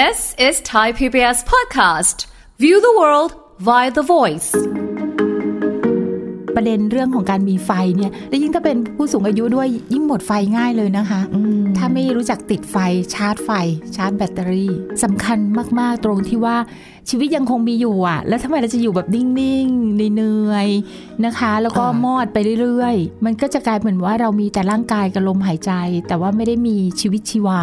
This is Thai PBS podcast. View the world via the voice. ประเด็นเรื่องของการมีไฟเนี่ย และยิ่งถ้าเป็นผู้สูงอายุด้วยยิ่งหมดไฟง่ายเลยนะคะ ถ้าไม่รู้จักติดไฟชาร์จไฟ ชาร์จแบตเตอรี่สำคัญมาก ๆ ตรงที่ว่าชีวิตยังคงมีอยู่อะ แล้วทำไมเราจะอยู่แบบนิ่งๆเหนื่อยๆนะคะ แล้วก็ค่ะมอดไปเรื่อยๆ มันก็จะกลายเหมือนว่าเรามีแต่ร่างกายกับลมหายใจ แต่ว่าไม่ได้มีชีวิตชีวา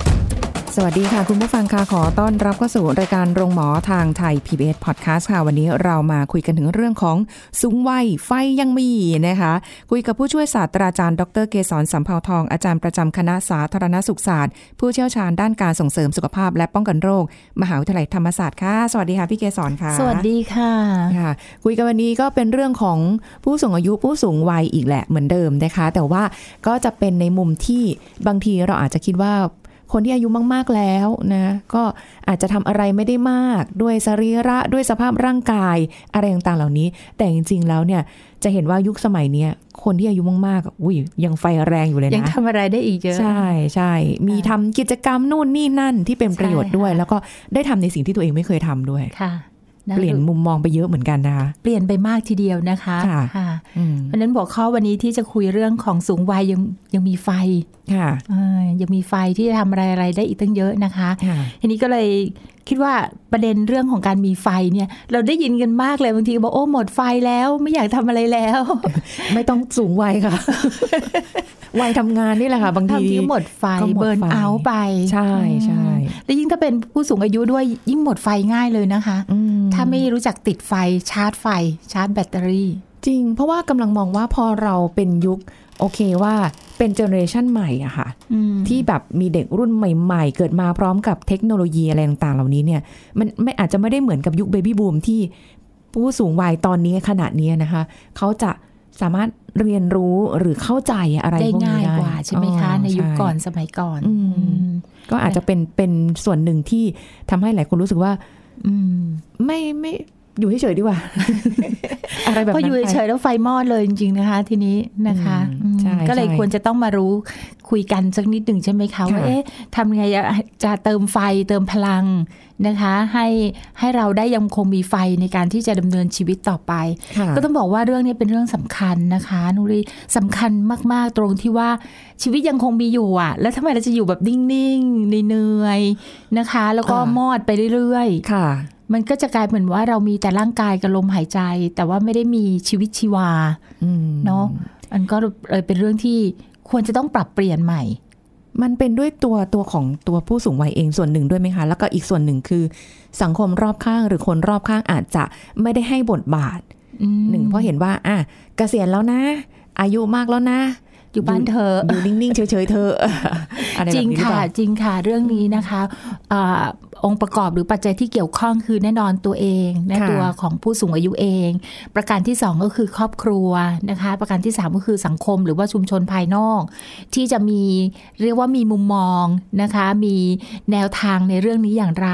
สวัสดีค่ะ คุณผู้ฟังค่ะขอต้อนรับเข้าสู่รายการโรงหมอทางไทย PBS Podcast ค่ะ วันนี้เรามาคุยกันถึงเรื่องของสูงวัยไฟยังมีนะคะ คุยกับผู้ช่วยศาสตราจารย์ ดรเกษรสัมภาวทองอาจารย์ประจำคณะสาธารณสุขศาสตร์ ผู้เชี่ยวชาญด้านการส่งเสริมสุขภาพและป้องกันโรค มหาวิทยาลัยธรรมศาสตร์ค่ะ สวัสดีค่ะพี่เกษรค่ะ สวัสดีค่ะค่ะ คุยกันวันนี้ก็เป็นเรื่องของผู้สูงอายุผู้สูงวัยอีกแหละเหมือนเดิมนะคะ แต่ว่าก็จะเป็นในมุมที่บางทีเราอาจจะคิดว่า คนที่อายุมาก ๆ แล้วนะ ก็อาจจะทำอะไรไม่ได้มากด้วยสรีระด้วยสภาพร่างกาย อะไรต่างๆเหล่านี้ แต่จริง ๆ แล้วเนี่ยจะเห็นว่ายุคสมัยเนี้ยคนที่อายุมากๆอุ้ยยังไฟแรงอยู่เลยนะ ยังทำอะไรได้อีกเยอะ ใช่ใช่ มีทำกิจกรรมนู่นนี่นั่นที่เป็นประโยชน์ด้วยใช่ค่ะแล้วก็ได้ทำในสิ่งที่ตัวเองไม่เคยทำด้วย ค่ะะ เปลี่ยนมุมมองไปเยอะเหมือนกันนะคะเปลี่ยนไปมากทีเดียวนะคะค่ะค่ะอืมเพราะฉะนั้นหัวข้อวันนี้ที่จะคุยเรื่องของสูงวัยยังยังมีไฟค่ะเออยังมีไฟที่จะทำอะไรอะไรได้อีกตั้งเยอะนะคะค่ะทีนี้ก็เลยคิดว่าประเด็นเรื่องของการมีไฟเนี่ย เราได้ยินกันมากเลยบางทีก็บอกโอ้หมดไฟแล้วไม่อยากทำอะไรแล้ว ไม่ต้องสูงวัยค่ะวัยทำงานนี่แหละค่ะบางทีทำที่หมดไฟก็หมดไฟเบิร์นเอาท์ไป ใช่ใช่อืมแล้วยิ่งถ้าเป็นผู้สูงอายุด้วยยิ่งหมดไฟง่ายเลยนะคะ อืม ถ้าไม่รู้จักติดไฟชาร์จไฟ ชาร์จแบตเตอรี่ จริง เพราะว่ากำลังมองว่าพอเราเป็นยุคโอเคว่าเป็น generation ใหม่อะค่ะอืมที่แบบมีเด็กรุ่นใหม่ๆ เกิดมาพร้อมกับเทคโนโลยีอะไรต่างๆ เหล่านี้เนี่ย มันไม่อาจจะไม่ได้เหมือนกับยุคเบบี้บูมที่ผู้สูงวัยตอนนี้ขนาดนี้นะคะ เขาจะสามารถเรียนรู้หรือเข้าใจอะไรได้พวกนี้ง่ายได้กว่าใช่ไหมคะอ๋อในยุคช่ก่อนสมัยก่อนอืมอืมก็อาจจะเป็นเป็นส่วนหนึ่งที่ทำให้หลายคนรู้สึกว่า อืม ไม่ไม่อยู่เฉยๆดีกว่า อะไรแบบพอนั้นอยู่ไปเฉยๆแล้วไฟมอดเลยจริงๆนะคะ ทีนี้นะคะอืมอืมใช่ก็เลยใช่ควรจะต้องมารู้คุยกันสักนิดหนึ่งใช่ไหมคะค่ะว่าเอ๊ะทำยังไงจะเติมไฟเติมพลัง นะคะ ให้ให้เราได้ยังคงมีไฟในการที่จะดำเนินชีวิตต่อไปค่ะก็ต้องบอกว่าเรื่องนี้เป็นเรื่องสำคัญนะคะนุรีสำคัญมาก ๆ ตรงที่ว่าชีวิตยังคงมีอยู่อะ แล้วทำไมเราจะอยู่แบบนิ่งๆเหนื่อยๆนะคะ แล้วก็อ่ามมอดไปเรื่อยค่ะๆมันก็จะกลายเหมือนว่าเรามีแต่ร่างกายกับลมหายใจ แต่ว่าไม่ได้มีชีวิตชีวาอืมเนาะอันก็เลยเป็นเรื่องที่ควรจะต้องปรับเปลี่ยนใหม่ มันเป็นด้วยตัวตัวของตัวผู้สูงวัยเองส่วนหนึ่งด้วยไหมคะ แล้วก็อีกส่วนหนึ่งคือสังคมรอบข้างหรือคนรอบข้างอาจจะไม่ได้ให้บทบาทอืมหนึ่งเพราะเห็นว่า อะเกษียณแล้วนะ อายุมากแล้วนะ อยู่บ้านเธอะอยู่นิ่ง ๆ เฉย ๆ เธอะอะไรจแบริบงนี้หรือค่ะเปล่าจริงค่ะ เรื่องนี้นะคะอาองค์ประกอบหรือปัจจัยที่เกี่ยวข้องคือแน่นอนตัวเองและค่ะตัวของผู้สูงอายุเอง ประการที่สองก็คือครอบครัวนะคะ ประการที่สามก็คือสังคมหรือว่าชุมชนภายนอก ที่จะมีเรียกว่ามีมุมมองนะคะ มีแนวทางในเรื่องนี้อย่างไร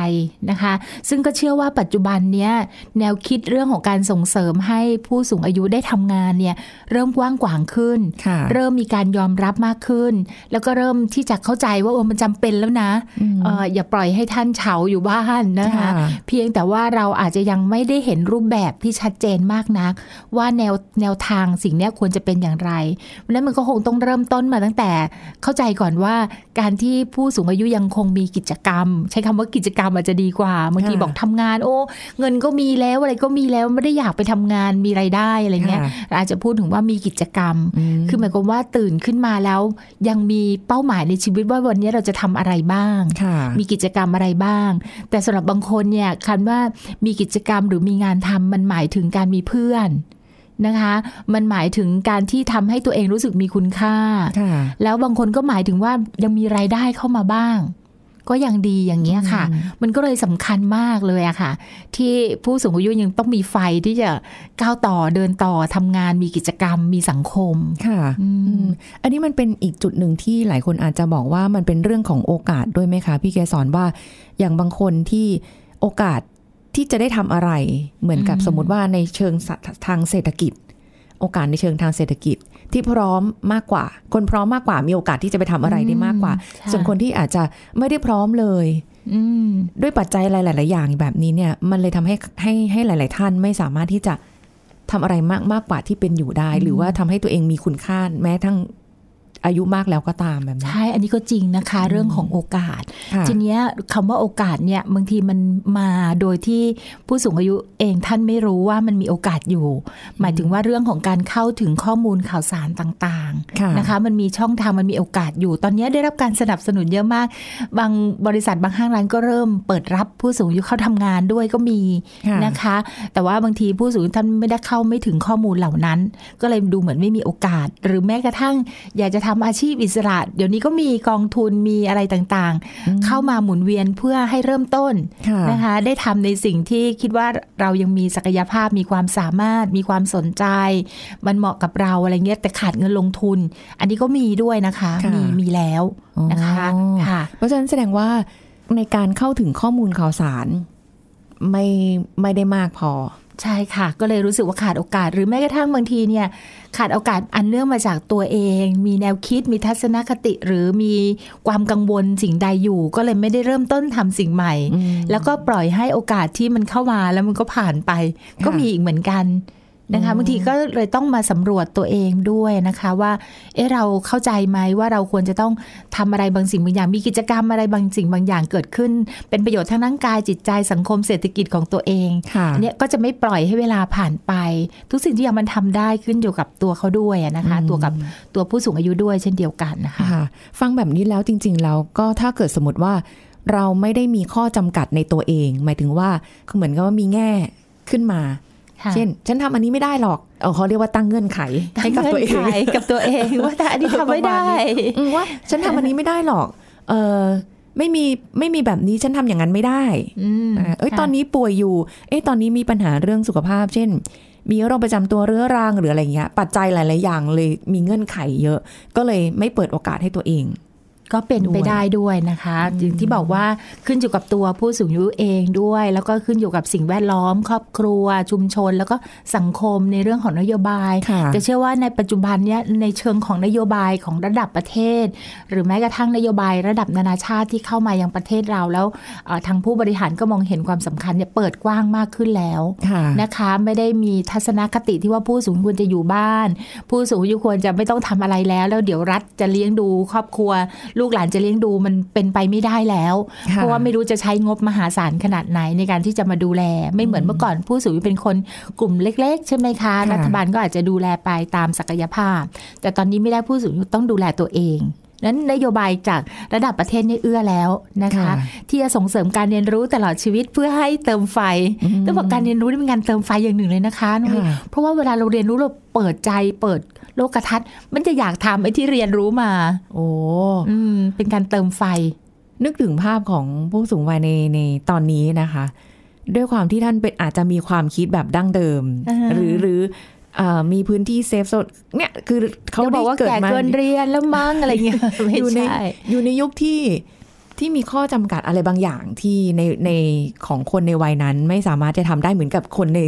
นะคะ ซึ่งก็เชื่อว่าปัจจุบันเนี้ยแนวคิดเรื่องของการส่งเสริมให้ผู้สูงอายุได้ทำงานเนี่ยเริ่มกว้างขวางขึ้นค่ะเริ่มมีการยอมรับมากขึ้น แล้วก็เริ่มที่จะเข้าใจว่าเออมันจำเป็นแล้วนะเอออย่าปล่อยให้ท่านเฉาอยู่บ้านนะคะค่ะเพียงแต่ว่าเราอาจจะยังไม่ได้เห็นรูปแบบที่ชัดเจนมากนัก ว่าแนวแนวทางสิ่งเนี้ยควรจะเป็นอย่างไรเพราะฉะนั้นมันก็คงต้องเริ่มต้นมาตั้งแต่เข้าใจก่อนว่าการที่ผู้สูงอายุยังคงมีกิจกรรม ใช้คำว่ากิจกรรมอาจจะดีกว่าบางทีค่ะบอกทำงาน โอ้ เงินก็มีแล้วอะไรก็มีแล้วไม่ได้อยากไปทำงานมีไรายได้อะไรเงี้ยค่ะอาจจะพูดถึงว่ามีกิจกรรมมคือหมายความว่าตื่นขึ้นมาแล้ว ยังมีเป้าหมายในชีวิตว่าวันนี้เราจะทำอะไรบ้างค่ะมีกิจกรรมอะไรบ้าง แต่สำหรับบางคนเนี่ยคันว่ามีกิจกรรมหรือมีงานทำมันหมายถึงการมีเพื่อนนะคะ มันหมายถึงการที่ทำให้ตัวเองรู้สึกมีคุณค่าค่ะแล้วบางคนก็หมายถึงว่ายังมีรายได้เข้ามาบ้าง ก็ยังดีอย่างเงี้ยค่ะอืมมันก็เลยสำคัญมากเลยอะค่ะ ที่ผู้สูงอายุยังต้องมีไฟที่จะก้าวต่อเดินต่อทำงานมีกิจกรรมมีสังคมค่ะอืมอืมอันนี้มันเป็นอีกจุดหนึ่งที่หลายคนอาจจะบอกว่ามันเป็นเรื่องของโอกาสด้วยไหมคะ พี่แกสอนว่าอย่างบางคนที่โอกาสที่จะได้ทำอะไรเหมือนกับอืมสมมติว่าในเชิงสะทางเศรษฐกิจ โอกาสในเชิงทางเศรษฐกิจ ที่พร้อมมากกว่า คนพร้อมมากกว่ามีโอกาสที่จะไปทำอะไรได้มากกว่าใช่ส่วนคนที่อาจจะไม่ได้พร้อมเลยอืมด้วยปัจจัยหลาย ๆ อย่างแบบนี้เนี่ย มันเลยทำให้ให้ให้หลาย ๆ ท่านไม่สามารถที่จะทำอะไรมากมากกว่าที่เป็นอยู่ได้ หรือว่าทำให้ตัวเองมีคุณค่าแม้ทั้ง อายุมากแล้วก็ตามแบบนี้ใช่อันนี้ก็จริงนะคะ เรื่องของโอกาสค่ะทีเนี้ยคำว่าโอกาสเนี่ยบางทีมันมาโดยที่ผู้สูงอายุเองท่านไม่รู้ว่ามันมีโอกาสอยู่ หมายถึงว่าเรื่องของการเข้าถึงข้อมูลข่าวสารต่างค่ะๆนะคะ มันมีช่องทางมันมีโอกาสอยู่ ตอนนี้ได้รับการสนับสนุนเยอะมาก บางบริษัทบางห้างร้านก็เริ่มเปิดรับผู้สูงอายุเข้าทำงานด้วยก็มีค่ะนะคะ แต่ว่าบางทีผู้สูงอายุท่านไม่ได้เข้าไม่ถึงข้อมูลเหล่านั้น ก็เลยดูเหมือนไม่มีโอกาส หรือแม้กระทั่งอยากจะทำอาชีพอิสระ เดี๋ยวนี้ก็มีกองทุนมีอะไรต่างๆ เข้ามาหมุนเวียนเพื่อให้เริ่มต้นค่ะนะคะ ได้ทำในสิ่งที่คิดว่าเรายังมีศักยภาพมีความสามารถ มีความสนใจ มันเหมาะกับเราอะไรเงี้ยแต่ขาดเงินลงทุน อันนี้ก็มีด้วยนะคะค่ะมีมีแล้วนะคะอ๋อค่ะ เพราะฉะนั้นแสดงว่าในการเข้าถึงข้อมูลข่าวสารไม่ไม่ได้มากพอ ใช่ค่ะ ก็เลยรู้สึกว่าขาดโอกาส หรือแม้กระทั่งบางทีเนี่ยขาดโอกาสอันเนื่องมาจากตัวเอง มีแนวคิดมีทัศนคติ หรือมีความกังวลสิ่งใดอยู่ ก็เลยไม่ได้เริ่มต้นทำสิ่งใหม่ แล้วก็ปล่อยให้โอกาสที่มันเข้ามาแล้วมันก็ผ่านไป ก็มีอีกเหมือนกัน นะคะบางทีก็เลยต้องมาสำรวจตัวเองด้วยนะคะว่า เอ๊ะเราเข้าใจไหมว่าเราควรจะต้องทำอะไรบางสิ่งบางอย่าง มีกิจกรรมอะไรบางสิ่งบางอย่างเกิดขึ้น เป็นประโยชน์ทั้งร่างกายจิตใจสังคมเศรษฐกิจของตัวเองค่ะอันเนี้ยก็จะไม่ปล่อยให้เวลาผ่านไป ทุกสิ่งที่อย่างมันทำได้ขึ้นอยู่กับตัวเขาด้วยอะนะคะ ตัวกับตัวผู้สูงอายุด้วยเช่นเดียวกันนะคะค่ะฟังแบบนี้แล้วจริง ๆ แล้วก็ถ้าเกิดสมมติว่าเราไม่ได้มีข้อจำกัดในตัวเอง หมายถึงว่าคือเหมือนกับว่ามีแง่ขึ้นมาค่ะ เช่น ฉันทำอันนี้ไม่ได้หรอกเออเขาเรียกว่าตั้งเงื่อนไขให้กับตัวเองงื่นไขกับตัวเองว่าแต่อันนี้ทำไม่ได้อืมว่าฉันทำอันนี้ไม่ได้หรอก เออไม่มีไม่มีแบบนี้ฉันทำอย่างนั้นไม่ได้อืมอ่าเอ้ยค่ะตอนนี้ป่วยอยู่ เอ้ยตอนนี้มีปัญหาเรื่องสุขภาพ เช่น มีโรคประจำตัวเรื้อรังหรืออะไรเงี้ย ปัจจัยหลาย ๆ อย่างเลยมีเงื่อนไขเยอะ ก็เลยไม่เปิดโอกาสให้ตัวเอง ก็เป็นไปด้วยได้ด้วยนะคะอย่างที่บอกว่าขึ้นอยู่กับตัวผู้สูงอายุเองด้วย แล้วก็ขึ้นอยู่กับสิ่งแวดล้อม ครอบครัว ชุมชน แล้วก็สังคมในเรื่องของนโยบายค่ะแต่เชื่อว่าในปัจจุบันเนี้ยในเชิงของนโยบายของระดับประเทศ หรือแม้กระทั่งนโยบายระดับนานาชาติที่เข้ามายังประเทศเราแล้วเอ่อทางผู้บริหารก็มองเห็นความสำคัญเนี่ยเปิดกว้างมากขึ้นแล้วค่ะนะคะ ไม่ได้มีทัศนคติที่ว่าผู้สูงอายุควรจะอยู่บ้าน ผู้สูงอายุควรจะไม่ต้องทำอะไรแล้ว แล้วเดี๋ยวรัฐจะเลี้ยงดูครอบครัวลูกหลานจะเลี้ยงดูมันเป็นไปไม่ได้แล้วค่ะเพราะว่าไม่รู้จะใช้งบมหาศาลขนาดไหนในการที่จะมาดูแล ไม่เหมือนเมื่อก่อนผู้สูงอายุเป็นคนกลุ่มเล็ก ๆ ใช่ไหมคะค่ะรัฐบาลก็อาจจะดูแลไปตามศักยภาพ แต่ตอนนี้ไม่ได้ผู้สูงอายุต้องดูแลตัวเอง นั้นนโยบายจากระดับประเทศนี่เอื้อแล้วนะคะค่ะที่จะส่งเสริมการเรียนรู้ตลอดชีวิตเพื่อให้เติมไฟต้องบอกการเรียนรู้นี่เป็นการเติมไฟอย่างหนึ่งเลยนะคะน้องวิค่ะเพราะว่าเวลาเราเรียนรู้เราเปิดใจเปิดโลกทัศน์มันจะอยากทำไอ้ที่เรียนรู้มา โอ้อืมเป็นการเติมไฟ นึกถึงภาพของผู้สูงวัยในในตอนนี้นะคะ ด้วยความที่ท่านเป็นอาจจะมีความคิดแบบดั้งเดิมอ่าหรือหรือเอ่อ มีพื้นที่เซฟโซนเนี่ยคือเขาจะบได้อกว่าเกิดแก่มาเกินเรียนแล้วมั้งอะไรเงี้ยไม่อยู่ในใช่อยู่ในยุคที่ที่มีข้อจำกัดอะไรบางอย่างที่ในในของคนในวัยนั้นไม่สามารถจะทำได้เหมือนกับคนใน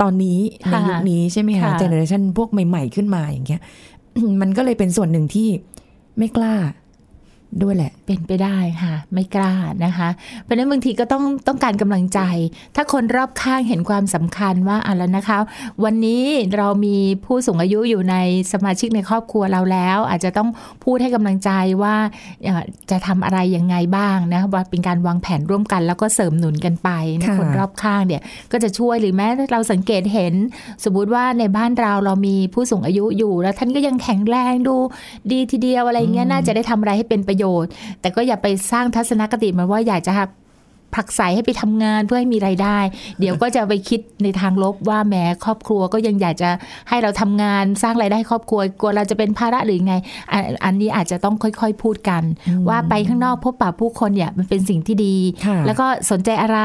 ตอนนี้ในค่ะยุคนี้ใช่ไหมคะค่ะเจเนอเรชันพวกใหม่ ๆ ขึ้นมาอย่างเงี้ยมันก็เลยเป็นส่วนหนึ่งที่ไม่กล้า ด้วยแหละ เป็นไปได้ค่ะ ไม่กล้านะคะ เพราะฉะนั้นบางทีก็ต้องต้องการกำลังใจ ถ้าคนรอบข้างเห็นความสำคัญว่าอะแล้วนะคะ วันนี้เรามีผู้สูงอายุอยู่ในสมาชิกในครอบครัวเราแล้ว อาจจะต้องพูดให้กำลังใจว่าเอ่อจะทำอะไรยังไงบ้างนะว่าเป็นการวางแผนร่วมกัน แล้วก็เสริมหนุนกันไปนะค่ะคนรอบข้างเนี่ยก็จะช่วยหรือแม้เราสังเกตเห็น สมมุติว่าในบ้านเราเรามีผู้สูงอายุอยู่ แล้วท่านก็ยังแข็งแรงดูดีทีเดียวอะไรเงี้ยน่าจะได้ทำอะไรให้เป็นประโยชน์แต่ก็อย่าไปสร้างทัศนคติมันว่าอยากจะ ผลักใสให้ไปทำงานเพื่อให้มีไรายได้ เดี๋ยวก็จะไปคิดในทางลบว่าแหม้ครอบครัวก็ยังอยากจะให้เราทำงานสร้างไรายได้ให้ครอบครัวกลัวเราจะเป็นภาระหรือไงอันอันนี้อาจจะต้องค่อยๆพูดกัน ว่าไปข้างนอกพบปะผู้คนเนี่ยมันเป็นสิ่งที่ดีค่ะแล้วก็สนใจอะไร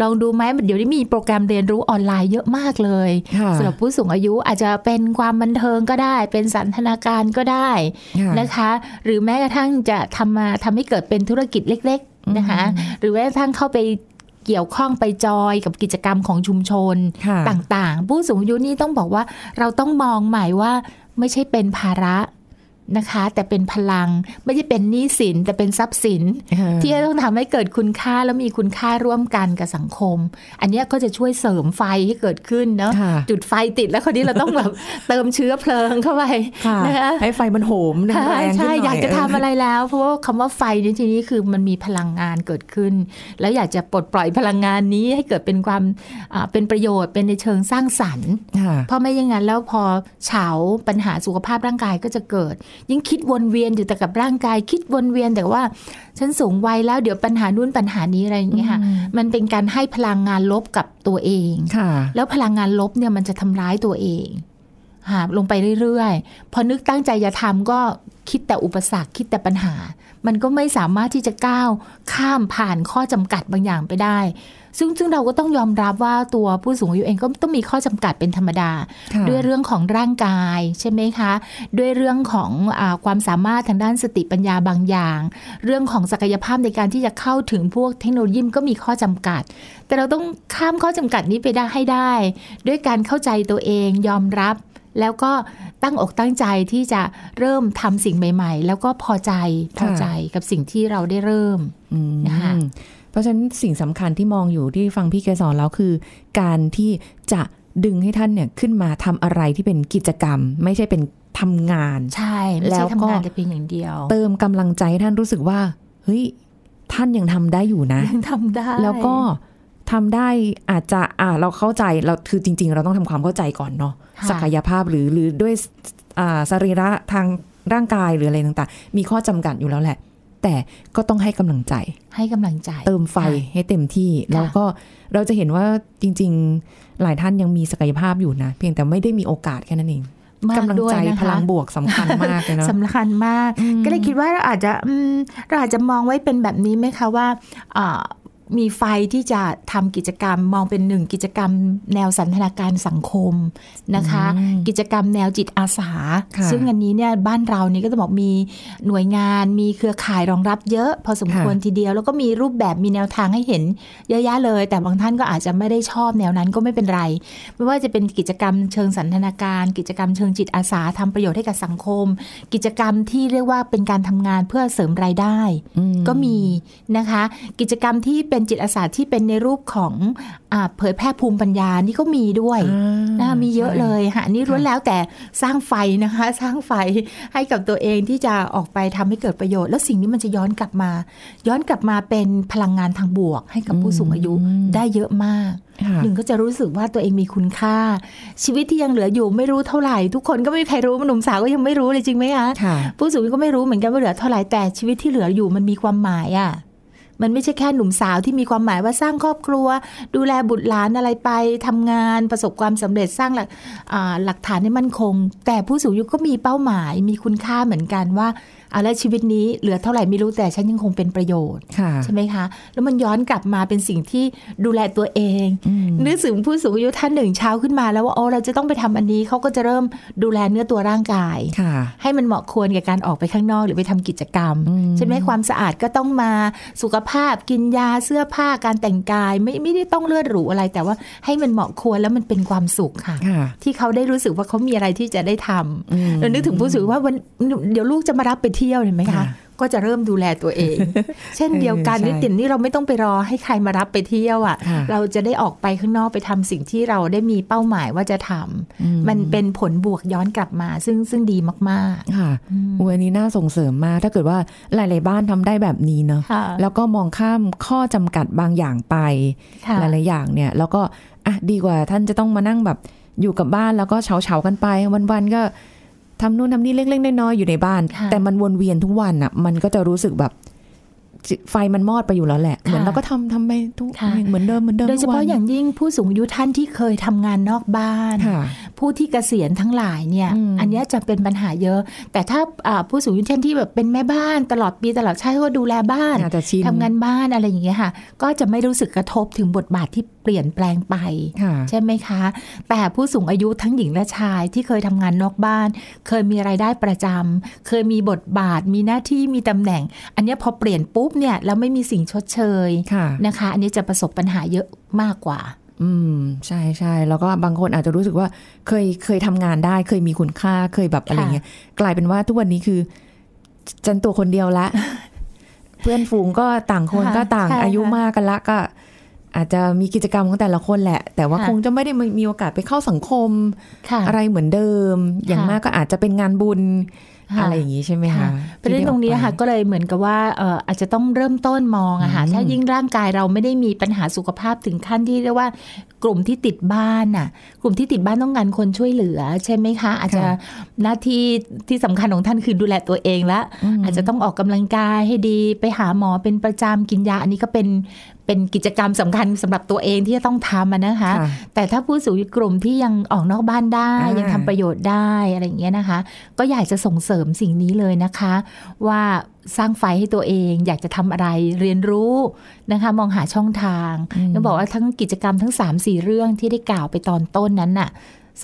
ลองดูไหมเดี๋ยวนี้มีโปรแกรมเรียนรู้ออนไลน์เยอะมากเลยค่ะสำหรับผู้สูงอายุอาจจะเป็นความบันเทิงก็ได้ เป็นสันทนาการก็ได้ค่ะนะคะ หรือแม้กระทั่งจะทำมาทำให้เกิดเป็นธุรกิจเล็กๆ นะคะหรือแม้กระทั่งเข้าไปเกี่ยวข้องไปจอยกับกิจกรรมของชุมชนค่ะต่างๆ ผู้สูงอายุนี่ต้องบอกว่าเราต้องมองใหม่ว่าไม่ใช่เป็นภาระ นะคะ แต่เป็นพลังไม่ใช่เป็นหนี้สินแต่เป็นทรัพย์สิน ที่จะต้องทำให้เกิดคุณค่าแล้วมีคุณค่าร่วมกันกับสังคม อันเนี้ยก็จะช่วยเสริมไฟให้เกิดขึ้นเนาะค่ะจุดไฟติดแล้วคนนี้เราต้องแบบเติมเชื้อเพลิงเข้าไปค่ะนะคะให้ไฟมันโหมแรงใช่ขึ้นหน่ใช่อยอยากจะทำอะไรแล้ว เพราะว่าคำว่าไฟในที่นี้คือมันมีพลังงานเกิดขึ้น แล้วอยากจะปลดปล่อยพลังงานนี้ให้เกิดเป็นความอ่าเป็นประโยชน์เป็นในเชิงสร้างสรรค์ค่ะเพราะไม่อย่างนั้นแล้วพอเฉาปัญหาสุขภาพร่างกายก็จะเกิดยิ่งคิดวนเวียนอยู่แต่กับร่างกาย คิดวนเวียนแต่ว่า ฉันสูงวัยแล้วเดี๋ยวปัญหานู่นปัญหานี้อะไรอย่างเงี้ยค่ะ มันเป็นการให้พลังงานลบกับตัวเองค่ะ แล้วพลังงานลบเนี่ยมันจะทำร้ายตัวเองหาลงไปเรื่อยๆ พอนึกตั้งใจจะทำก็คิดแต่อุปสรรคคิดแต่ปัญหา มันก็ไม่สามารถที่จะก้าวข้ามผ่านข้อจำกัดบางอย่างไปได้ ซึ่งซึ่งเราก็ต้องยอมรับว่าตัวผู้สูงอายุเองก็ต้องมีข้อจำกัดเป็นธรรมดาค่ะด้วยเรื่องของร่างกายใช่ไหมคะ ด้วยเรื่องของอาความสามารถทางด้านสติปัญญาบางอย่าง เรื่องของศักยภาพในการที่จะเข้าถึงพวกเทคโนโลยีมันก็มีข้อจำกัด แต่เราต้องข้ามข้อจำกัดนี้ไปได้ให้ได้ ด้วยการเข้าใจตัวเองยอมรับแล้วก็ตั้งอกตั้งใจที่จะเริ่มทำสิ่งใหม่ ๆ แล้วก็พอใจพอใจกับสิ่งที่เราได้เริ่มอืมนะคะ เพราะฉะนั้นสิ่งสำคัญที่มองอยู่ที่ฟังพี่แกสอนแล้วคือ การที่จะดึงให้ท่านเนี่ยขึ้นมาทำอะไรที่เป็นกิจกรรม ไม่ใช่เป็นทำงาน ใช่ไม่แล้ใช่วก็ทำงานแต่เพียงอย่างเดียว เติมกำลังใจให้ท่านรู้สึกว่า เฮ้ย ท่านยังทำได้อยู่นะยังทำได้ แล้วก็ทำได้อาจจะอ่าเราเข้าใจเราคือจริง ๆ เราต้องทำความเข้าใจก่อนเนาะค่ะศักยภาพหรือหรือด้วยอ่าสรีระทางร่างกายหรืออะไรต่างๆ มีข้อจำกัดอยู่แล้วแหละ แต่ก็ต้องให้กำลังใจ ให้กำลังใจ เติมไฟค่ะให้เต็มที่ แล้วก็เราจะเห็นว่าจริง ๆ หลายท่านยังมีศักยภาพอยู่นะ เพียงแต่ไม่ได้มีโอกาสแค่นั้นเองมากกำลังด้วยใจนะคะพลังบวกสำคัญมากเลยเนาะสำคัญมาก ก็เลยคิดว่าเราอาจจะอืมเราอาจจะมองไว้เป็นแบบนี้ไหมคะว่าอ่า มีไฟที่จะทำกิจกรรมมองเป็นหนึ่งกิจกรรมแนวสันทนาการสังคมนะคะอืมกิจกรรมแนวจิตอาสาค่ะซึ่งอันนี้เนี่ยบ้านเรานี่ก็จะบอกมีหน่วยงานมีเครือข่ายรองรับเยอะ พอสมควรทีเดียว แล้วก็มีรูปแบบมีแนวทางให้เห็นเยอะแยะเลย แต่บางท่านก็อาจจะไม่ได้ชอบแนวนั้นก็ไม่เป็นไร ไม่ว่าจะเป็นกิจกรรมเชิงสันทนาการ กิจกรรมเชิงจิตอาสาทำประโยชน์ให้กับสังคม กิจกรรมที่เรียกว่าเป็นการทำงานเพื่อเสริมรายได้อืมก็มีนะคะ กิจกรรมที่เป็นจิตอาสาที่เป็นในรูปของอาเผยแพร่ภูมิปัญญานี่ก็มีด้วยอ่านะมีเยอะใช่เลยค่ะอันนี่ล้วนค่ะแล้วแต่สร้างไฟนะคะ สร้างไฟให้กับตัวเองที่จะออกไปทำให้เกิดประโยชน์ แล้วสิ่งนี้มันจะย้อนกลับมา ย้อนกลับมาเป็นพลังงานทางบวก ให้กับผู้สูงอายุได้เยอะมากค่ะหนึ่งก็จะรู้สึกว่าตัวเองมีคุณค่า ชีวิตที่ยังเหลืออยู่ไม่รู้เท่าไหร่ ทุกคนก็ไม่มีใครรู้หนุ่มสาวก็ยังไม่รู้เลยจริงไหมคะค่ะผู้สูงอายุก็ไม่รู้เหมือนกันว่าเหลือเท่าไหร่แต่ชีวิตที่เหลืออยู่มันมีความหมายอะ่ะ มันไม่ใช่แค่หนุ่มสาวที่มีความหมายว่าสร้างครอบครัว ดูแลบุตรหลานอะไรไปทำงานประสบความสำเร็จสร้างหลักหลักฐานให้มั่นคง แต่ผู้สูงอายุก็มีเป้าหมายมีคุณค่าเหมือนกันว่า อาแล้วชีวิตนี้เหลือเท่าไหร่ไม่รู้แต่ฉันยังคงเป็นประโยชน์ค่ะใช่ไหมคะ แล้วมันย้อนกลับมาเป็นสิ่งที่ดูแลตัวเองนึกถึงผู้สูงอายุท่านหนึ่งเช้าขึ้นมา แล้วว่าโอ้เราจะต้องไปทำอันนี้เขาก็จะเริ่มดูแลเนื้อตัวร่างกายค่ะให้มันเหมาะควรกับการออกไปข้างนอกหรือไปทำกิจกรรมอืมใช่ไหมความสะอาดก็ต้องมาสุขภาพกินยาเสื้อผ้าการแต่งกายไม่ไม่ได้ต้องเลือดหรูอะไร แต่ว่าให้มันเหมาะควรแล้วมันเป็นความสุขค่ะค่ะที่เขาได้รู้สึกว่าเขามีอะไรที่จะได้ทำอืมเรานึกถึงผู้สูงอายุว่าวันเดี๋ยวลูกจะมารับไปเที่ยวเห็นไหมคะค่ะก็จะเริ่มดูแลตัวเอง เช่นเดียวกันเออใช่นิตินนี่เราไม่ต้องไปรอให้ใครมารับไปเที่ยวอะค่ะเราจะได้ออกไปข้างนอกไปทำสิ่งที่เราได้มีเป้าหมายว่าจะทำมันเป็นผลบวกย้อนกลับมา ซึ่งซึ่งดีมากค่ะอุยอันนี้น่าส่งเสริมมากถ้าเกิดว่าหลาย ๆ บ้านทำได้แบบนี้เนาะๆค่ะแล้วก็มองข้ามข้อจำกัดบางอย่างไปค่ะหลาย ๆ อย่างเนี่ย แล้วก็อะดีกว่าท่านจะต้องมานั่งแบบอยู่กับบ้านแล้วก็เฉาเฉาๆกันไป วัน ๆ ก็ ทำนู่นทำนี่เล็กๆน้อยๆอยู่ในบ้านค่ะแต่มันวนเวียนทุกวันอะ มันก็จะรู้สึกแบบจิไฟมันมอดไปอยู่แล้วแหละ เหมือนเราก็ทำทำไปทุกค่ะเหมือนเดิมเหมือนเดิมโดยเฉทุกวัพาะนอย่างยิ่งผู้สูงอายุท่านที่เคยทำงานนอกบ้านค่ะผู้ที่เกษียณทั้งหลายเนี่ยอืมอันเนี้ยจะเป็นปัญหาเยอะ แต่ถ้าอ่าผู้สูงอายุเช่นที่แบบเป็นแม่บ้านตลอดปีตลอดชาติก็ดูแลบ้านอาจจะชินทำงานบ้านอะไรอย่างเงี้ยค่ะ ก็จะไม่รู้สึกกระทบถึงบทบาทที่เปลี่ยนแปลงไปค่ะใช่ไหมคะ แต่ผู้สูงอายุทั้งหญิงและชายที่เคยทำงานนอกบ้าน เคยมีรายได้ประจำเคยมีบทบาท มีหน้าที่มีตำแหน่ง อันเนี้ยพอเปลี่ยนปุ๊บเนี่ยแล้วไม่มีสิ่งชดเชยค่ะนะคะ อันนี้จะประสบปัญหาเยอะมากกว่า อืม ใช่ใช่แล้วก็บางคนอาจจะรู้สึกว่าเคยเคยทำงานได้เคยมีคุณค่าเคยแบบอะไรเงี้ยกลายเป็นว่าทุกวันนี้คือ จันตัวคนเดียวละ เพื่อนฝูงก็ต่างคนค่ะก็ต่างใช่อายุค่ะมากกันละก็ อาจจะมีกิจกรรมของแต่ละคนแหละ แต่ว่าค่ะคงจะไม่ได้มีโอกาสไปเข้าสังคมค่ะอะไรเหมือนเดิม อย่างค่ะมากก็อาจจะเป็นงานบุญค่ะ อะไรอย่างนี้ใช่ไหมคะค่ะประเด็นตรงนี้ค่ะก็เลยเหมือนกับว่าเอ่ออาจจะต้องเริ่มต้นมองอะค่ะอืมถ้ายิ่งร่างกายเราไม่ได้มีปัญหาสุขภาพถึงขั้นที่เรียกว่า กลุ่มที่ติดบ้านน่ะ กลุ่มที่ติดบ้านต้องการคนช่วยเหลือ ใช่ไหมคะ อาจจะหน้าที่ที่สำคัญของท่านคือดูแลตัวเองละอาจจะต้องออกกำลังกายให้ดีไปหาหมอเป็นประจำกินยา อันนี้ก็เป็นเป็นกิจกรรมสำคัญสำหรับตัวเองที่จะต้องทำอะนะคะค่ะแต่ถ้าผู้สูงอายุกลุ่มที่ยังออกนอกบ้านได้อ่ายัยังทำประโยชน์ได้อะไรอย่างเงี้ยนะคะ ก็อยากจะส่งเสริมสิ่งนี้เลยนะคะ ว่า สร้างไฟให้ตัวเอง อยากจะทำอะไรเรียนรู้นะคะ มองหาช่องทางต้องบอกว่าทั้งกิจกรรมทั้ง 3 4 เรื่องที่ได้กล่าวไปตอนต้นนั้นน่ะ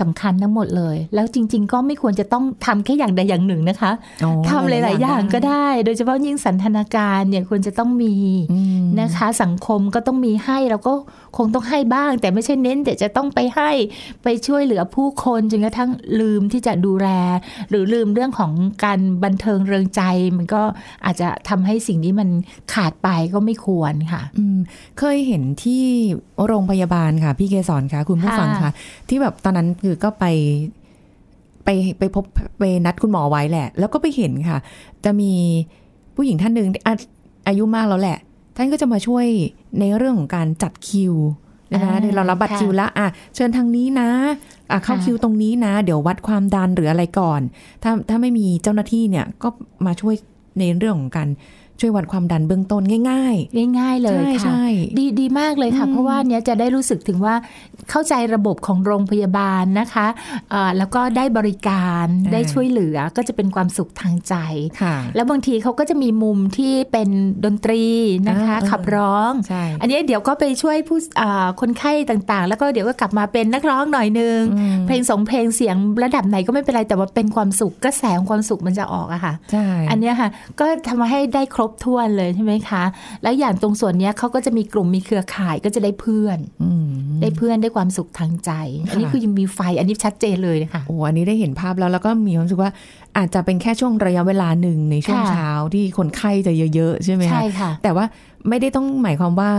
สำคัญทั้งหมดเลย แล้วจริง ๆ ก็ไม่ควรจะต้องทำแค่อย่างใดอย่างหนึ่งนะคะอ๋อทำหลาย ๆ อย่างก็ได้ โดยเฉพาะยิ่งสันทนาการเนี่ยควรจะต้องมีอืมนะคะ สังคมก็ต้องมีให้เราก็คงต้องให้บ้าง แต่ไม่ใช่เน้นแต่จะต้องไปให้ไปช่วยเหลือผู้คนจนกระทั่งลืมที่จะดูแล หรือลืมเรื่องของการบันเทิงเริงใจ มันก็อาจจะทำให้สิ่งนี้มันขาดไปก็ไม่ควรค่ะอืมเคยเห็นที่โรงพยาบาลค่ะ พี่เกสรค่ะ คุณผู้ค่ะฟังค่ะ ที่แบบตอนนั้นคือก็ไปไปไปพบไปนัดคุณหมอไว้แหละ แล้วก็ไปเห็นค่ะ จะมีผู้หญิงท่านหนึ่งอาอายุมากแล้วแหละ ท่านก็จะมาช่วยในเรื่องของการจัดคิวนะคะอ่าเดี๋ยวเรารับบัตรค่ะคิวละอะเชิญทางนี้นะอะเข้าค่ะคิวตรงนี้นะ เดี๋ยววัดความดันหรืออะไรก่อน ถ้าถ้าไม่มีเจ้าหน้าที่เนี่ยก็มาช่วยในเรื่องของการ ช่วยวัดความดันเบื้องต้นง่ายๆ ง่ายๆเลยใช่ค่ะใช่ดีดีมากเลยค่ะ เพราะว่าเนี้ยจะได้รู้สึกถึงว่าเข้าใจระบบของโรงพยาบาลนะคะเอ่อแล้วก็ได้บริการอ่าได้ช่วยเหลือก็จะเป็นความสุขทางใจค่ะแล้วบางทีเขาก็จะมีมุมที่เป็นดนตรีนะคะอ่าขับร้องใช่อันนี้เดี๋ยวก็ไปช่วยผู้อ่าคนไข้ต่างๆ แล้วก็เดี๋ยวก็กลับมาเป็นนักร้องหน่อยนึงอืมเพลงสองเพลงเสียงระดับไหนก็ไม่เป็นไรแต่ว่าเป็นความสุขกระแสของความสุขมันจะออกอะค่ะใช่อันเนี้ยค่ะก็ทำให้ได้ครบถ้วนเลยใช่ไหมคะ แล้วอย่างตรงส่วนเนี้ยเขาก็จะมีกลุ่มมีเครือข่ายก็จะได้เพื่อนอืมได้เพื่อนได้ความสุขทางใจ อันนี้ค่ะคือยังมีไฟอันนี้ชัดเจนเลยนะคะโอ้อันนี้ได้เห็นภาพแล้วแล้วก็มีความรู้สึกว่าอาจจะเป็นแค่ช่วงระยะเวลาหนึ่งในช่วงค่ะเช้าที่คนไข้จะเยอะๆใช่ไหมคะใช่ค่ะแต่ว่าไม่ได้ต้องหมายความว่า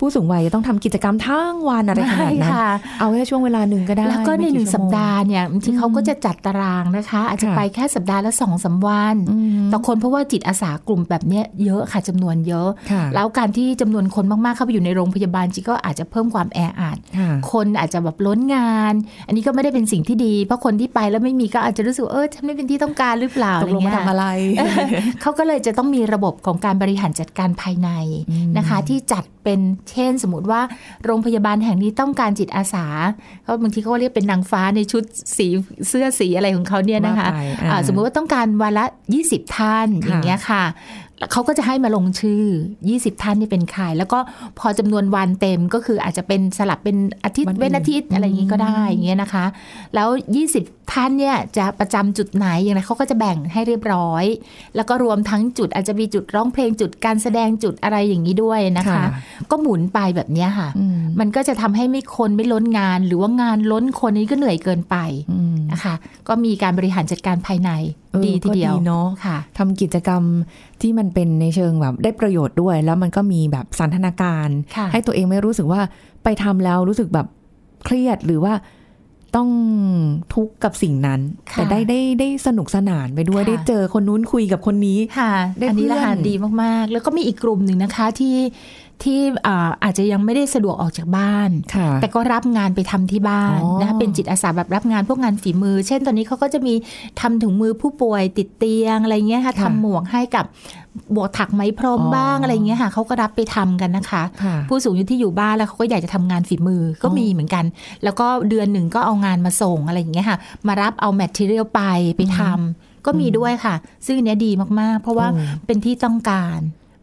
ผู้สูงวัยจะต้องทำกิจกรรมทั้งวันอะไรขนาดนั้นใช่ค่ะเอาแค่ช่วงเวลาหนึ่งก็ได้ แล้วก็ในไม่หนึ่งชั่สัวปโมดาห์เนี่ยบางทีเขาก็จะจัดตารางนะคะ อาจจะค่ะไปแค่สัปดาห์ละสองสามวันอืมต่อคนเพราะว่าจิตอาสากลุ่มแบบเนี้ยเยอะค่ะจำนวนเยอะค่ะแล้วการที่จำนวนคนมากๆเข้าไปอยู่ในโรงพยาบาลจริงก็อาจจะเพิ่มความแออัดค่ะคนอาจจะแบบล้นงาน อันนี้ก็ไม่ได้เป็นสิ่งที่ดี เพราะคนที่ไปแล้วไม่มีก็อาจจะรู้สึกว่าเออฉันไม่เป็นที่ต้องการหรือเปล่าตกลงมาเงี้ยทำอะไร เขาก็เลยจะต้องมีระบบของการบริหารจัดการภายในนะคะ ที่จัดเป็นเช่น สมมติว่าโรงพยาบาลแห่งนี้ต้องการจิตอาสาเขาบางทีเขาเรียกเป็นนางฟ้าในชุดสีเสื้อสีอะไรของเขาเนี่ยนะคะะสมมุติว่าต้องการวันละ 20 ท่านอย่างเงี้ยค่ะ เขาก็จะให้มาลงชื่อ 20 ท่านนี่เป็นใครแล้วก็พอจำนวนวันเต็มก็คืออาจจะเป็นสลับเป็นอาทิตย์วันอื่นเว้นอาทิตย์อะไรอย่างงี้ก็ได้อย่างเงี้ยนะคะ แล้ว 20 ท่านเนี่ยจะประจำจุดไหนอย่างไรเขาก็จะแบ่งให้เรียบร้อย แล้วก็รวมทั้งจุดอาจจะมีจุดร้องเพลงจุดการแสดงจุดอะไรอย่างนี้ด้วยนะคะค่ะก็หมุนไปแบบเนี้ยค่ะอืมมันก็จะทำให้ไม่คนไม่ล้นงาน หรือว่างานล้นคนนี้ก็เหนื่อยเกินไปอืมนะคะ ก็มีการบริหารจัดการภายในเออดีทีเดียวก็ดีเนอะค่ะทำกิจกรรม ที่มันเป็นในเชิงแบบได้ประโยชน์ด้วย แล้วมันก็มีแบบสันทนาการค่ะให้ตัวเองไม่รู้สึกว่าไปทำแล้วรู้สึกแบบเครียดหรือว่าต้องทุกข์กับสิ่งนั้นค่ะแต่ได้ได้ได้สนุกสนานไปด้วยค่ะได้เจอคนนู้นคุยกับคนนี้ค่ะได้อันนี้ละค่ะเพื่อนดีมากๆ แล้วก็มีอีกกลุ่มหนึ่งนะคะที่ ที่อ่าอาจจะยังไม่ได้สะดวกออกจากบ้านค่ะแต่ก็รับงานไปทำที่บ้านอ๋อนะคะเป็นจิตอาสาแบบรับงานพวกงานฝีมือ เช่นตอนนี้เขาก็จะมีทำถุงมือผู้ป่วยติดเตียงอะไรเงี้ยค่ะค่ะทำหมวกให้กับบวกถักไหมพรมอ๋อบ้างอะไรเงี้ยค่ะเขาก็รับไปทำกันนะคะค่ะผู้สูงอายุที่อยู่บ้านแล้วเขาก็อยากจะทำงานฝีมือก็อ๋อมีเหมือนกัน แล้วก็เดือนหนึ่งก็เอางานมาส่งอะไรอย่างเงี้ยค่ะ มารับเอาแมทเทียลไปไปทำก็มีด้วยค่ะ ซึ่งอันเนี้ยดีมากๆ เพราะว่าโอ้เป็นที่ต้องการ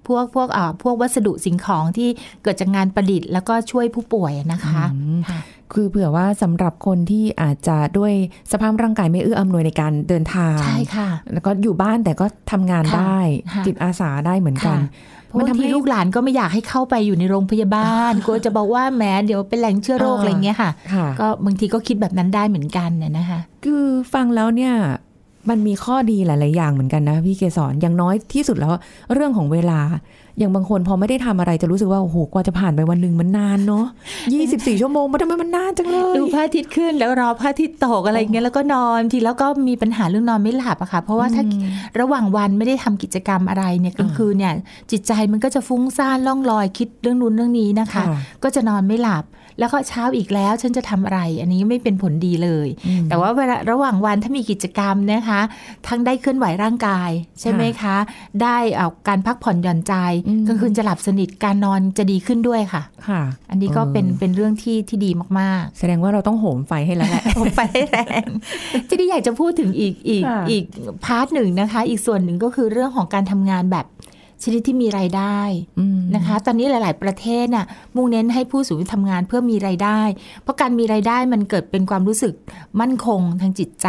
พวกพวกเอ่อพวกวัสดุสิ่งของที่เกิดจากงานประดิษฐ์แล้วก็ช่วยผู้ป่วยนะคะอืมค่ะคือเผื่อว่าสำหรับคนที่อาจจะด้วยสภาพร่างกายไม่เอื้ออำนวยในการเดินทางใช่ค่ะ แล้วก็อยู่บ้านแต่ก็ทำงานค่ะได้ค่ะจิตอาสาได้เหมือนกันค่ะเพราะบางทีลูกหลานก็ไม่อยากให้เข้าไปอยู่ในโรงพยาบาลกลัวจะบอกว่าแหมเดี๋ยวเป็นแหล่งเชื้อโรคอ่าอะไรเงี้ยค่ะค่ะ ก็บางทีก็คิดแบบนั้นได้เหมือนกันน่ะนะคะ คือฟังแล้วเนี่ย มันมีข้อดีหลาย ๆ อย่างเหมือนกันนะพี่เกศรอย่างน้อยที่สุดแล้วเรื่องของเวลา อย่างบางคนพอไม่ได้ทำอะไรจะรู้สึกว่าโอ้โหกว่าจะผ่านไปวันหนึ่งมันนานเนาะยี่สิบสี่ชั่วโมงมันทำไมมันนานจังเลยดูพระอาทิตย์ขึ้นแล้วรอพระอาทิตย์ตกอะไรอย่างเงี้ยแล้วก็นอนทีแล้วก็มีปัญหาเรื่องนอนไม่หลับอะค่ะ เพราะว่าถ้าระหว่างวันไม่ได้ทำกิจกรรมอะไรเนี่ยกลางคืนเนี่ยจิตใจมันก็จะฟุ้งซ่านล่องลอยคิดเรื่องนู้นเรื่องนี้นะคะค่ะก็จะนอนไม่หลับ แล้วก็เช้าอีกแล้วฉันจะทำอะไร อันนี้ไม่เป็นผลดีเลย แต่ว่าเวลาระหว่างวันถ้ามีกิจกรรมนะคะ ทั้งได้เคลื่อนไหวร่างกาย ใช่ไหมคะ ได้เอาการพักผ่อนหย่อนใจอืมกลางคืนจะหลับสนิทการนอนจะดีขึ้นด้วยค่ะ ค่ะ อันนี้ก็เป็นออเป็นเรื่องที่ที่ดีมากๆ แสดงว่าเราต้องโหมไฟให้แล้วแหละผมไปให้แรงทีนี้อยากจะพูดถึงอีกอีกค่ะอีก part หนึ่งนะคะ อีกส่วนหนึ่งก็คือเรื่องของการทำงานแบบ ชนิดที่มีรายได้อืมนะคะ ตอนนี้หลาย ๆ ประเทศน่ะมุ่งเน้นให้ผู้สูงอายุทำงานเพื่อมีรายได้ เพราะการมีรายได้มันเกิดเป็นความรู้สึกมั่นคงทางจิตใจ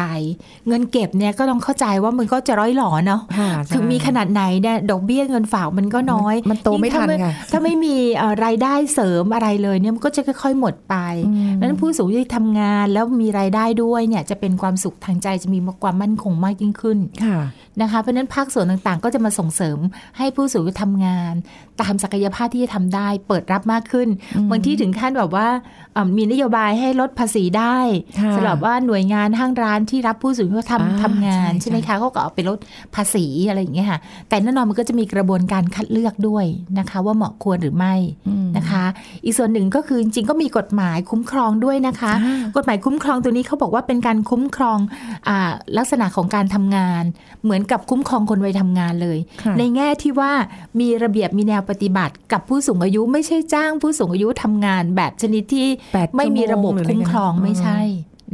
เงินเก็บเนี่ยก็ต้องเข้าใจว่ามันก็จะร้อยหลอเนาะค่ะถึงมีขนาดไหนเนี่ยดอกเบี้ยเงินฝากมันก็น้อย มันโตไม่ทันยิ่งถ้าไงถ้าไม่มีเอ่อรายได้เสริมอะไรเลยเนี่ยมันก็จะค่อย ๆ หมดไปอืมดังนั้นผู้สูงอายุที่ทำงานแล้วมีรายได้ด้วยเนี่ยจะเป็นความสุขทางใจจะมีความมั่นคงมากยิ่งขึ้นค่ะนะคะเพราะฉะนั้นภาคส่วนต่างๆ ก็จะมาส่งเสริมให้ผู้สูงอายุทำงาน ตามศักยภาพที่จะทำได้ เปิดรับมากขึ้นบางที่ถึงขั้นแบบว่าเอ่อมีนโยบายให้ลดภาษีได้ค่ะสำหรับว่าหน่วยงานห้างร้านที่รับผู้สูงอายุอ่าทำทำงานใช่ใช่ไหมคะเขาก็เอาไปลดภาษีอะไรอย่างเงี้ยค่ะแต่แน่นอนมันก็จะมีกระบวนการคัดเลือกด้วยนะคะ ว่าเหมาะควรหรือไม่อืมนะคะ อีกส่วนหนึ่งก็คือจริงๆก็มีกฎหมายคุ้มครองด้วยนะคะอ่ากฎหมายคุ้มครองตัวนี้เขาบอกว่าเป็นการคุ้มครองอาลักษณะของการทำงาน เหมือนกับคุ้มครองคนวัยทำงานเลยค่ะในแง่ที่ว่ามีระเบียบมีแนวปฏิบัติกับผู้สูงอายุไม่ใช่จ้างผู้สูงอายุทำงานแบบชนิดที่แปดไม่มีระบบชั่วโมงหรืออะไรคุ้มครองกันนะไม่ใช่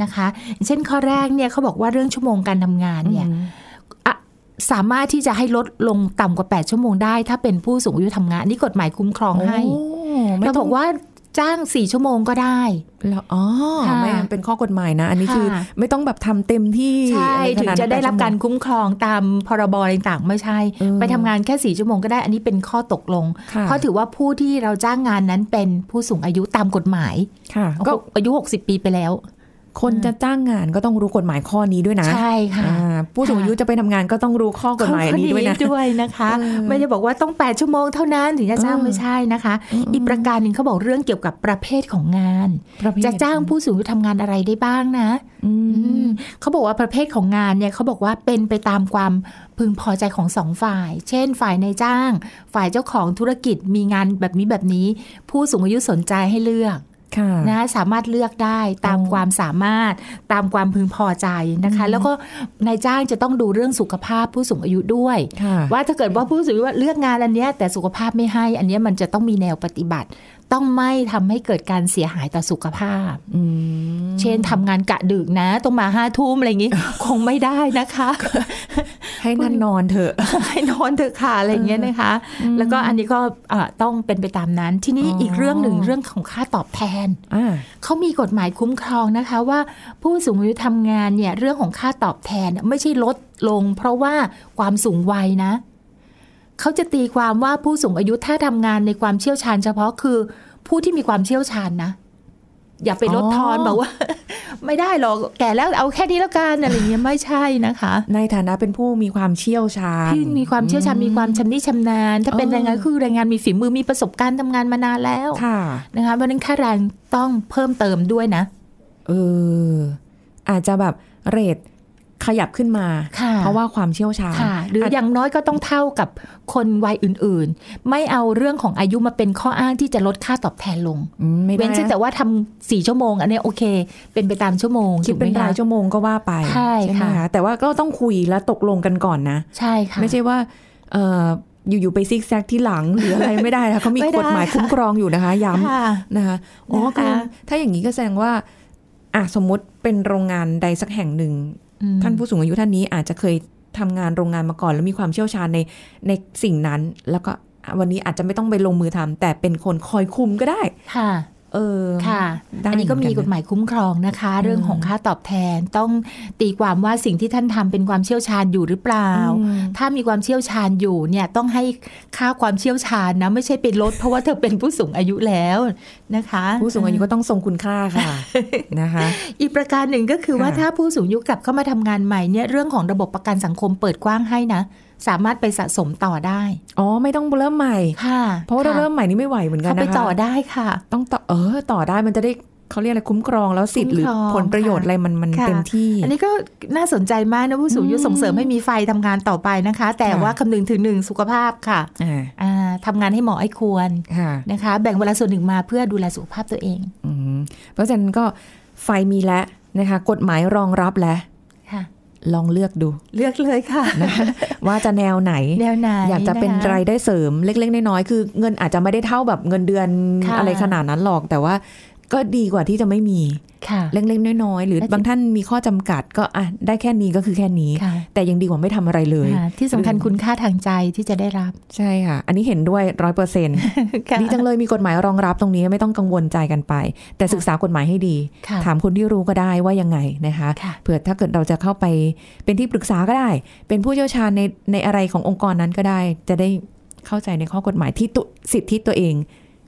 นะคะอย่างเช่นข้อแรกเนี่ยเขาบอกว่าเรื่องชั่วโมงการทำงานเนี่ยอืมอะสามารถที่จะให้ลดลงต่ำกว่า 8 ชั่วโมงได้ ถ้าเป็นผู้สูงอายุทำงานอันนี่กฎหมายคุ้มครองให้โอ้ไม่เราต้บองอกว่า จ้าง4ชั่วโมงก็ได้แล้วอ๋อค่ะไม่เป็นข้อกฎหมายนะ อันนี้คือค่ะไม่ต้องแบบทำเต็มที่ใช่อขถึงนานั้นจะได้รับแปการชั่วโมคุ้มครองตามพรบอะไรต่างๆไม่ใช่เออไปทำงานแค่4ชั่วโมงก็ได้ อันนี้เป็นข้อตกลงค่ะเพราะถือว่าผู้ที่เราจ้างงานนั้นเป็นผู้สูงอายุตามกฎหมายค่ะก็ก็อายุ 60 ปีไปแล้ว คนจะจ้างงานก็ต้องรู้กฎหมายข้อนี้ด้วยนะ ใช่ค่ะอ่าผู้สูงอายุจะไปทำงานก็ต้องรู้ข้อกฎหมายอันนี้ด้วยนะข้อด้วยนะคะเออไม่ได้บอกว่าต้อง 8 ชั่วโมงเท่านั้นถึงจะจ้างเออไม่ใช่นะคะ อีกประการหนึ่งเขาบอกเรื่องเกี่ยวกับประเภทของงานประเภทจะจ้างผู้สูงอายุทำงานอะไรได้บ้างนะอืมอืมเขาบอกว่าประเภทของงานเนี่ยเขาบอกว่าเป็นไปตามความพึงพอใจของสองฝ่าย เช่น ฝ่ายนายจ้าง ฝ่ายเจ้าของธุรกิจมีงานแบบนี้แบบนี้ ผู้สูงอายุสนใจให้เลือกค่ะ นะสามารถเลือกได้ตามอ๋อความสามารถตามความพึงพอใจนะคะ แล้วก็นายจ้างจะต้องดูเรื่องสุขภาพผู้สูงอายุด้วยค่ะว่าถ้าเกิดว่าผู้สูงอายุว่าเลือกงานอันเนี้ยแต่สุขภาพไม่ให้ อันเนี้ยมันจะต้องมีแนวปฏิบัติต้องไม่ทำให้เกิดการเสียหายต่อสุขภาพอืมเช่นทำงานกะดึกนะต้องมาห้าทุ่มอะไรอย่างงี้ คงไม่ได้นะคะ ให้นั่นนอนเถอะ ให้นอนเถอะค่ะอะไรอย่างเงี้ยนะคะ แล้วก็อันนี้ก็อ่าต้องเป็นไปตามนั้น ทีนี้อ๋ออีอีกเรื่องหนึ่งเรื่องของค่าตอบแทนอ่าเขามีกฎหมายคุ้มครองนะคะ ว่าผู้สูงอายุทำงานเนี่ยเรื่องของค่าตอบแทนไม่ใช่ลดลง เพราะว่าความสูงวัยนะ เขาจะตีความว่าผู้สูงอายุถ้าทำงานในความเชี่ยวชาญเฉพาะคือ ผู้ที่มีความเชี่ยวชาญนะ อย่าไปลดทอนอ๋อบอกว่า ไม่ได้หรอกแก่แล้วเอาแค่นี้แล้วกันอะไรอย่างเงี้ยไม่ใช่นะคะ ในฐานะเป็นผู้มีความเชี่ยวชาญที่มีความเชี่ยวชาญมีความชำนิชำนาญ ถ้าเป็นอ๋อแรงงานคือแรงงานมีฝีมือมีประสบการณ์ทำงานมานานแล้วค่ะนะคะเพราะฉะนั้นค่าแรงต้องเพิ่มเติมด้วยนะ เอออาจจะแบบเรท ขยับขึ้นมาค่ะเพราะว่าความเชี่ยวชาญค่ะหรืออย่างน้อยก็ต้องเท่ากับคนวัยอื่นๆ ไม่เอาเรื่องของอายุมาเป็นข้ออ้างที่จะลดค่าตอบแทนลงอืมไม่ได้เว้นเช่นแต่ว่าทำสี่ชั่วโมง อันนี้โอเค เป็นไปตามชั่วโมงคิดเป็นถูกไหมรายคะชั่วโมงก็ว่าไปใช่ไหมค่ะคะแต่ว่าก็ต้องคุยและตกลงกันก่อนนะ ใช่ค่ะไม่ใช่ว่าเอ่ออยู่ๆไปซิกแซกที่หลังหรืออะไรไม่ได้นะเขามีไม่ได้กฎหมายคุ้มครองอยู่นะคะ ย้ค่ะำนะคะอ๋อนะคะคือถ้าอย่างนี้ก็แสดงว่าอะสมมติเป็นโรงงานใดสักแห่งหนึ่งอืม ท่านผู้สูงอายุท่านนี้อาจจะเคยทำงานโรงงานมาก่อน แล้วมีความเชี่ยวชาญในในสิ่งนั้น แล้วก็วันนี้อาจจะไม่ต้องไปลงมือทำแต่เป็นคนคอยคุมก็ได้ ค่ะ เออค่ะได้อันนี้ก็มีเหมือนกันกฎหมายคุ้มครองนะคะ เรื่องของค่าตอบแทนต้องตีความว่าสิ่งที่ท่านทำเป็นความเชี่ยวชาญอยู่หรือเปล่าอืมถ้ามีความเชี่ยวชาญอยู่เนี่ยต้องให้ค่าความเชี่ยวชาญนะ ไม่ใช่ไปลด เพราะว่าเธอเป็นผู้สูงอายุแล้วนะคะ ผู้สูงอายุก็ต้องทรงคุณค่าค่ะนะคะ อีกประการหนึ่งก็คือว่าค่ะถ้าผู้สูงอายุกลับเข้ามาทำงานใหม่เนี่ยเรื่องของระบบประกันสังคมเปิดกว้างให้นะสามารถไปสะสมต่อได้ อ๋อ ไม่ต้องเริ่มใหม่ ค่ะ เพราะว่าเราค่ะเริ่มใหม่นี่ไม่ไหวเหมือนกันเขานะคะ ไปต่อได้ค่ะ ต้องต่อ เออ ต่อได้ มันจะได้เขาเรียกอะไรคุ้มครองแล้วสิทธิ์หรือคุ้มครองผลประโยชน์ค่ะอะไรมันมันค่ะเต็มที่ อันนี้ก็น่าสนใจมากนะผู้สูงอายุอืมส่งเสริมให้มีไฟทำงานต่อไปนะคะ แต่ค่ะว่าคำนึงถึงหนึ่งสุขภาพค่ะอ่าอ่าทำงานให้เหมาะให้ควรค่ะนะคะ แบ่งเวลาส่วนหนึ่งมาเพื่อดูแลสุขภาพตัวเองอืมเพราะฉะนั้นก็ไฟมีแล้วนะคะ กฎหมายรองรับแล้วค่ะ ลองเลือกดู เลือกเลยค่ะนะคะว่าจะแนวไหนแนวไหนอยากจะเป็นครายได้เสริมเล็ก ๆ น้อยๆคือ เงินอาจจะไม่ได้เท่าแบบเงินเดือนค่ะอะไรขนาดนั้นหรอก แต่ว่า ก็ดีกว่าที่จะไม่มีค่ะเล็กๆน้อยๆหรือและที่บางท่านมีข้อจำกัดก็อะได้แค่นี้ก็คือแค่นี้ค่ะแต่ยังดีกว่าไม่ทำอะไรเลยค่ะที่สำคัญคุณค่าทางใจที่จะได้รับ ใช่ค่ะ อันนี้เห็นด้วยร้อยเปอร์เซ็นต์ค่ะดีจังเลยมีกฎหมายรองรับตรงนี้ไม่ต้องกังวลใจกันไป แต่ศึกษากฎหมายให้ดีค่ะถามคนที่รู้ก็ได้ว่ายังไงนะคะค่ะเผื่อถ้าเกิดเราจะเข้าไปเป็นที่ปรึกษาก็ได้ เป็นผู้เชี่ยวชาญในในอะไรขององค์กรนั้นก็ได้ จะได้เข้าใจในข้อกฎหมายที่ตุสิทธิตัวเอง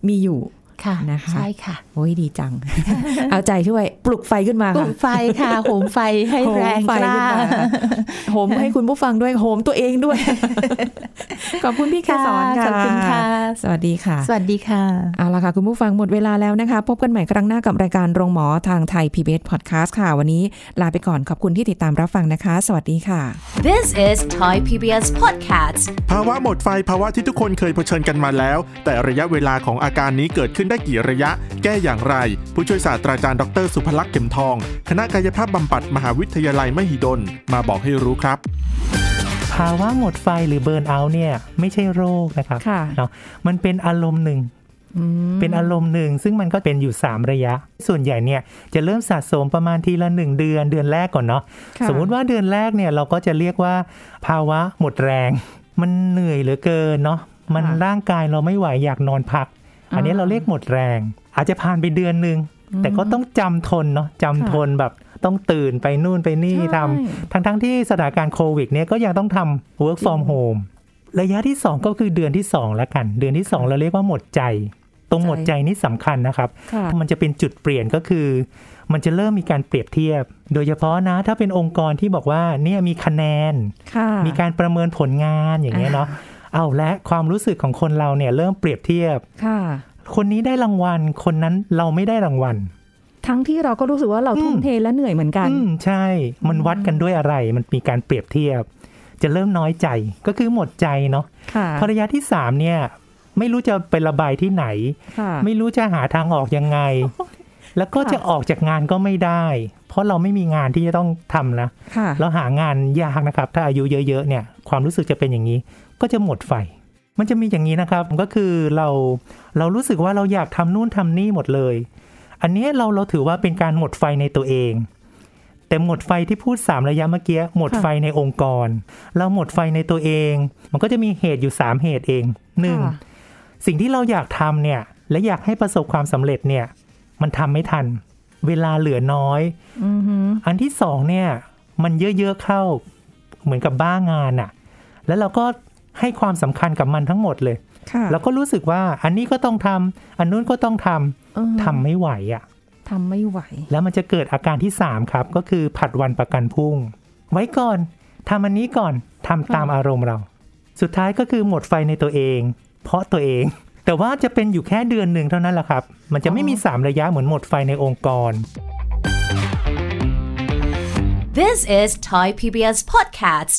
มีอยู่ ค่ะนะคะใช่ค่ะโอ้ยดีจัง เอาใจช่วยปลุกไฟขึ้นมาปลุค่ะกไฟค่ะโหมไฟให้โหมแรงไฟกล้าขึ้นมาโหมให้คุณผู้ฟังด้วยโหมตัวเองด้วย ขอบคุณพี่แคสอนค่ะขอบคุณค่ะ สวัสดีค่ะ สวัสดีค่ะเอาละค่ะ คุณผู้ฟังหมดเวลาแล้วนะคะ พบกันใหม่ครั้งหน้ากับรายการโรงหมอทางไทย PBS Podcast ค่ะ วันนี้ลาไปก่อนขอบคุณที่ติดตามรับฟังนะคะ สวัสดีค่ะ This is Thai PBS Podcast. ภาวะหมดไฟภาวะที่ทุกคนเคยเผชิญกันมาแล้ว แต่ระยะเวลาของอาการนี้เกิดขึ้นได้กี่ระยะ แก้อย่างไร ผู้ช่วยศาสตราจารย์ดร สุภลักษณ์เข็มทอง คณะกายภาพบำบัดมหาวิทยาลัยมหิดล มาบอกให้รู้ครับภาวะหมดไฟหรือเบิร์นเอาท์เนี่ยไม่ใช่โรคนะครับค่ะเนาะมันเป็นอารมณ์หนึ่งเป็นอารมณ์หนึ่งซึ่งมันก็เป็นอยู่ 3 ระยะ ส่วนใหญ่เนี่ยจะเริ่มสะสมประมาณทีละ 1 เดือนเดือนแรกก่อนเนาะค่ะสมมุติว่าเดือนแรกเนี่ยเราก็จะเรียกว่า ภาวะหมดแรง มันเหนื่อยเหลือเกินเนาะมันร่างกายเราไม่ไหวอยากนอนพัก อันนี้เราเรียกหมดแรง อาจจะผ่านไปเดือนหนึ่งแต่ก็ต้องจำทนเนาะจำทนแบบต้องตื่นไปนู่นไปนี่ทำทั้งทั้งๆที่สถานการณ์โควิดเนี่ยก็ยังต้องทำ work from home ระยะที่ 2 ก็คือเดือนที่ 2 แล้วกัน เดือนที่ 2 เราเรียกว่าหมดใจ ตรงหมดใจนี่สำคัญนะครับค่ะมันจะเป็นจุดเปลี่ยนก็คือ มันจะเริ่มมีการเปรียบเทียบ โดยเฉพาะนะ ถ้าเป็นองค์กรที่บอกว่าเนี่ยมีคะแนนค่ะมีการประเมินผลงานอย่างเงี้ยเนาะ เอาและความรู้สึกของคนเราเนี่ยเริ่มเปรียบเทียบค่ะ คนนี้ได้รางวัล คนนั้นเราไม่ได้รางวัล ทั้งที่เราก็รู้สึกว่าเราทุ่มอืมเทและเหนื่อยเหมือนกันอืมใช่ มันวัดกันด้วยอะไร มันมีการเปรียบเทียบ จะเริ่มน้อยใจก็คือหมดใจเนาะค่ะพอระยะที่สามเนี่ย ไม่รู้จะไประบายที่ไหนค่ะไม่รู้จะหาทางออกยังไง แล้วก็ค่ะจะออกจากงานก็ไม่ได้ เพราะเราไม่มีงานที่จะต้องทำนะค่ะเราหางานยากนะครับ ถ้าอายุเยอะๆเนี่ย ความรู้สึกจะเป็นอย่างนี้ ก็จะหมดไฟ มันจะมีอย่างนี้นะครับก็คือเราเรารู้สึกว่าเราอยากทำนู่นทำนี่หมดเลย อันเนี้ยเราเราถือว่าเป็นการหมดไฟในตัวเองแต่หมดไฟที่พูดสามระยะเมื่อกี้หมดค่ะไฟในองค์กร เราหมดไฟในตัวเอง มันก็จะมีเหตุอยู่สามเหตุเองหนึ่งค่ะสิ่งที่เราอยากทำเนี่ย และอยากให้ประสบความสำเร็จเนี่ย มันทำไม่ทัน เวลาเหลือน้อยอือหืออันที่สองเนี่ย มันเยอะๆเข้า เหมือนกับบ้างานอะแล้วเราก็ ให้ความสำคัญกับมันทั้งหมดเลยค่ะเราก็รู้สึกว่าอันนี้ก็ต้องทำอันนู้นก็ต้องทำเออทำไม่ไหวอะทำไม่ไหว แล้วมันจะเกิดอาการที่ 3 ครับ ก็คือผัดวันประกันพรุ่ง ไว้ก่อนทำอันนี้ก่อนทำตามอารมณ์เรา สุดท้ายก็คือหมดไฟในตัวเอง เพราะตัวเอง แต่ว่าจะเป็นอยู่แค่เดือนหนึ่งเท่านั้นแหละครับ มันจะไม่มี 3 ระยะเหมือนหมดไฟในองค์กร This is Thai PBS Podcast